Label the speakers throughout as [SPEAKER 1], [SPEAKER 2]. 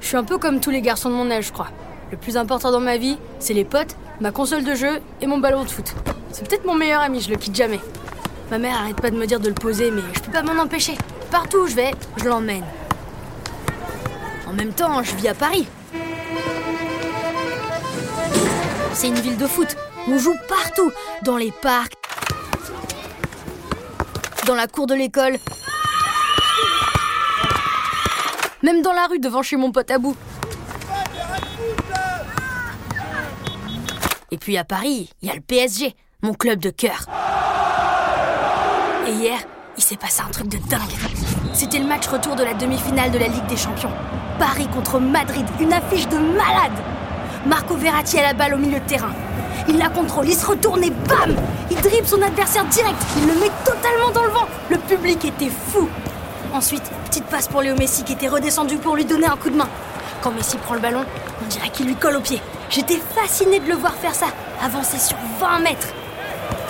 [SPEAKER 1] Je suis un peu comme tous les garçons de mon âge, je crois. Le plus important dans ma vie, c'est les potes, ma console de jeu et mon ballon de foot. C'est peut-être mon meilleur ami, je le quitte jamais. Ma mère arrête pas de me dire de le poser, mais je peux pas m'en empêcher. Partout où je vais, je l'emmène. En même temps, je vis à Paris. C'est une ville de foot. On joue partout, dans les parcs, dans la cour de l'école, même dans la rue devant chez mon pote à bout. Et puis à Paris, il y a le PSG, mon club de cœur. Et hier, il s'est passé un truc de dingue. C'était le match retour de la demi-finale de la Ligue des Champions. Paris contre Madrid, une affiche de malade. Marco Verratti a la balle au milieu de terrain. Il la contrôle, il se retourne et bam Il dribble son adversaire direct, il le met totalement dans le vent. Le public était fou. Ensuite, petite passe pour Léo Messi qui était redescendu pour lui donner un coup de main. Quand Messi prend le ballon, on dirait qu'il lui colle au pied. J'étais fasciné de le voir faire ça, avancer sur 20 mètres.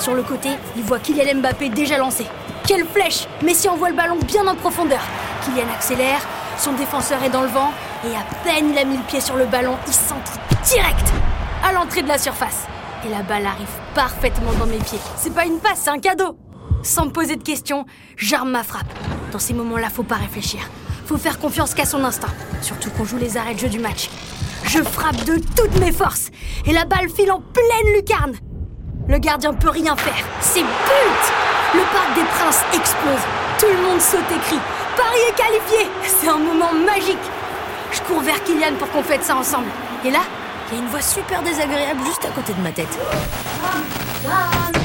[SPEAKER 1] Sur le côté, il voit Kylian Mbappé déjà lancé. Quelle flèche Messi envoie le ballon bien en profondeur. Kylian accélère, son défenseur est dans le vent, et à peine il a mis le pied sur le ballon, il centre direct à l'entrée de la surface. Et la balle arrive parfaitement dans mes pieds. C'est pas une passe, c'est un cadeau. Sans me poser de questions, j'arme ma frappe. Dans ces moments-là, faut pas réfléchir. Faut faire confiance qu'à son instinct. Surtout qu'on joue les arrêts de jeu du match. Je frappe de toutes mes forces et la balle file en pleine lucarne. Le gardien peut rien faire. C'est but Le parc des princes explose. Tout le monde saute et crie. Paris est qualifié C'est un moment magique. Je cours vers Kylian pour qu'on fête ça ensemble. Et là, il y a une voix super désagréable juste à côté de ma tête.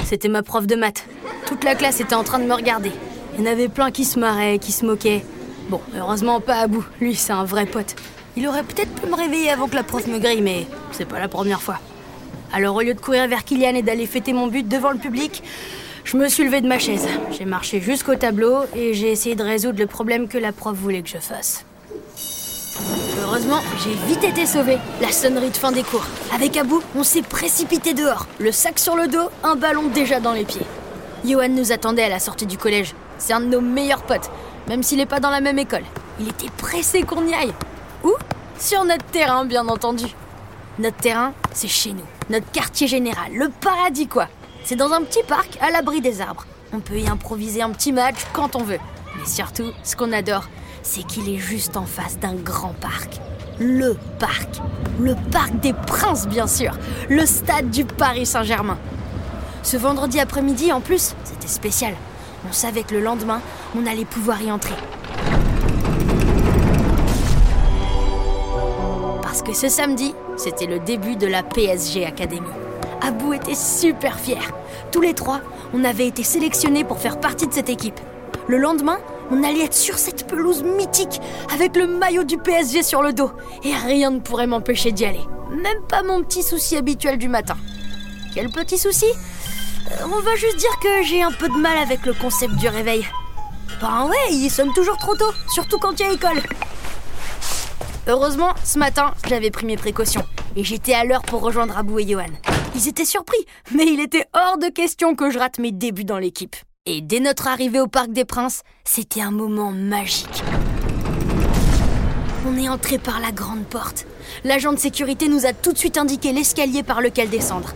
[SPEAKER 1] C'était ma prof de maths. Toute la classe était en train de me regarder. Il y en avait plein qui se marraient, qui se moquaient. Bon, heureusement pas à. Lui, c'est un vrai pote. Il aurait peut-être pu me réveiller avant que la prof me grille, mais c'est pas la première fois. Alors au lieu de courir vers Kylian et d'aller fêter mon but devant le public, je me suis levée de ma chaise. J'ai marché jusqu'au tableau et j'ai essayé de résoudre le problème que la prof voulait que je fasse. Heureusement, j'ai vite été sauvée. La sonnerie de fin des cours. Avec Abou, on s'est précipité dehors. Le sac sur le dos, un ballon déjà dans les pieds. Johan nous attendait à la sortie du collège. C'est un de nos meilleurs potes, même s'il n'est pas dans la même école. Il était pressé qu'on y aille. Où Sur notre terrain, bien entendu. Notre terrain, c'est chez nous. Notre quartier général, le paradis quoi. C'est dans un petit parc à l'abri des arbres. On peut y improviser un petit match quand on veut. Mais surtout, ce qu'on adore, c'est qu'il est juste en face d'un grand parc. Le parc. Le parc des princes, bien sûr. Le stade du Paris Saint-Germain. Ce vendredi après-midi, en plus, c'était spécial. On savait que le lendemain, on allait pouvoir y entrer. Parce que ce samedi, c'était le début de la PSG Academy. Abou était super fier. Tous les trois, on avait été sélectionnés pour faire partie de cette équipe. Le lendemain, on allait être sur cette pelouse mythique avec le maillot du PSG sur le dos. Et rien ne pourrait m'empêcher d'y aller. Même pas mon petit souci habituel du matin. Quel petit souci? On va juste dire que j'ai un peu de mal avec le concept du réveil. Ben ouais, il sonne toujours trop tôt, surtout quand il y a école. Heureusement, ce matin, j'avais pris mes précautions et j'étais à l'heure pour rejoindre Abou et Johan. Ils étaient surpris, mais il était hors de question que je rate mes débuts dans l'équipe. Et dès notre arrivée au Parc des Princes, c'était un moment magique. On est entré par la grande porte. L'agent de sécurité nous a tout de suite indiqué l'escalier par lequel descendre.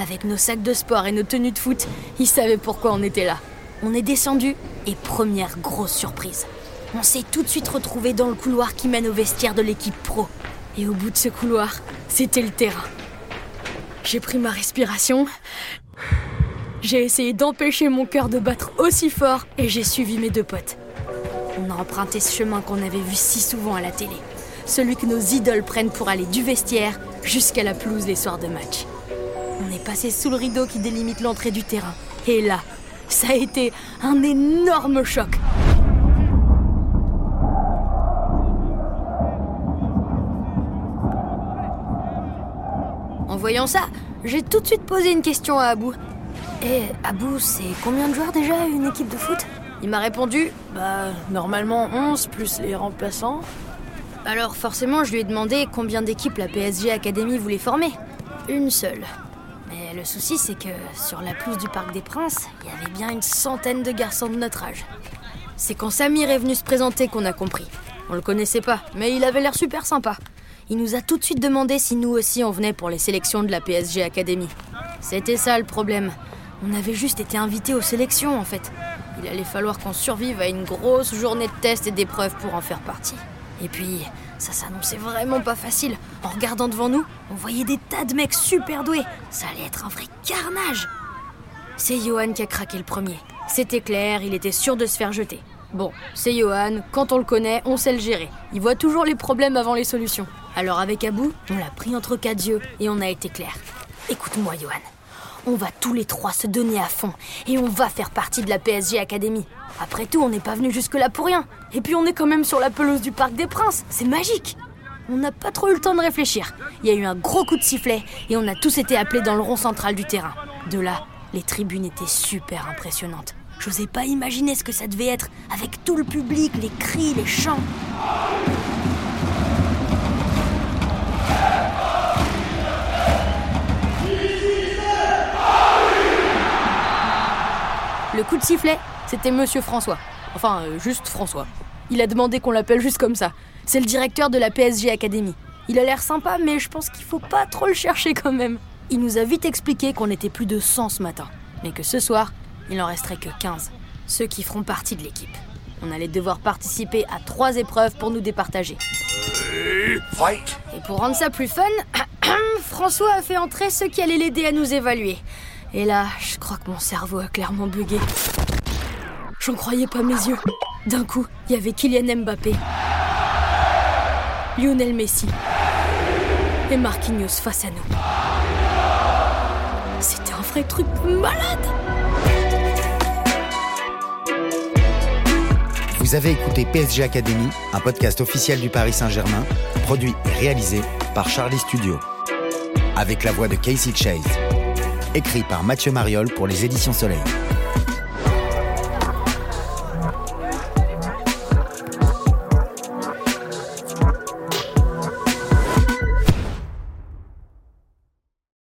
[SPEAKER 1] Avec nos sacs de sport et nos tenues de foot, il savait pourquoi on était là. On est descendu et première grosse surprise. On s'est tout de suite retrouvé dans le couloir qui mène au vestiaire de l'équipe pro. Et au bout de ce couloir, c'était le terrain. J'ai pris ma respiration. J'ai essayé d'empêcher mon cœur de battre aussi fort et j'ai suivi mes deux potes. On a emprunté ce chemin qu'on avait vu si souvent à la télé. Celui que nos idoles prennent pour aller du vestiaire jusqu'à la pelouse les soirs de match. On est passé sous le rideau qui délimite l'entrée du terrain. Et là, ça a été un énorme choc. En voyant ça, j'ai tout de suite posé une question à Abou. Et Abou, c'est combien de joueurs déjà une équipe de foot? Il m'a répondu
[SPEAKER 2] Bah, normalement 11 plus les remplaçants.
[SPEAKER 1] Alors forcément, je lui ai demandé combien d'équipes la PSG Academy voulait former. Une seule. Mais le souci, c'est que sur la pelouse du Parc des Princes, il y avait bien une centaine de garçons de notre âge. C'est quand Samir est venu se présenter qu'on a compris. On le connaissait pas, mais il avait l'air super sympa. Il nous a tout de suite demandé si nous aussi on venait pour les sélections de la PSG Academy. C'était ça le problème. On avait juste été invités aux sélections en fait. Il allait falloir qu'on survive à une grosse journée de tests et d'épreuves pour en faire partie. Et puis, ça s'annonçait vraiment pas facile. En regardant devant nous, on voyait des tas de mecs super doués. Ça allait être un vrai carnage. C'est Johan qui a craqué le premier. C'était clair, il était sûr de se faire jeter. Bon, c'est Johan, quand on le connaît, on sait le gérer. Il voit toujours les problèmes avant les solutions. Alors avec Abou, on l'a pris entre quatre yeux et on a été clair. Écoute-moi Johan, on va tous les trois se donner à fond et on va faire partie de la PSG Academy. Après tout, on n'est pas venu jusque-là pour rien. Et puis on est quand même sur la pelouse du Parc des Princes, c'est magique. On n'a pas trop eu le temps de réfléchir. Il y a eu un gros coup de sifflet et on a tous été appelés dans le rond central du terrain. De là, les tribunes étaient super impressionnantes. J'osais pas imaginer ce que ça devait être avec tout le public, les cris, les chants. Le coup de sifflet, c'était Monsieur François. Enfin, euh, juste François. Il a demandé qu'on l'appelle juste comme ça. C'est le directeur de la PSG Academy. Il a l'air sympa, mais je pense qu'il faut pas trop le chercher quand même. Il nous a vite expliqué qu'on était plus de 100 ce matin, mais que ce soir, il en resterait que 15. Ceux qui feront partie de l'équipe. On allait devoir participer à trois épreuves pour nous départager. Et pour rendre ça plus fun, François a fait entrer ceux qui allaient l'aider à nous évaluer. Et là, je crois que mon cerveau a clairement bugué. J'en croyais pas mes yeux. D'un coup, il y avait Kylian Mbappé, Lionel Messi et Marquinhos face à nous. C'était un vrai truc malade.
[SPEAKER 3] Vous avez écouté PSG Academy, un podcast officiel du Paris Saint-Germain, produit et réalisé par Charlie Studio. Avec la voix de Casey Chase. Écrit par Mathieu Mariol pour les éditions Soleil.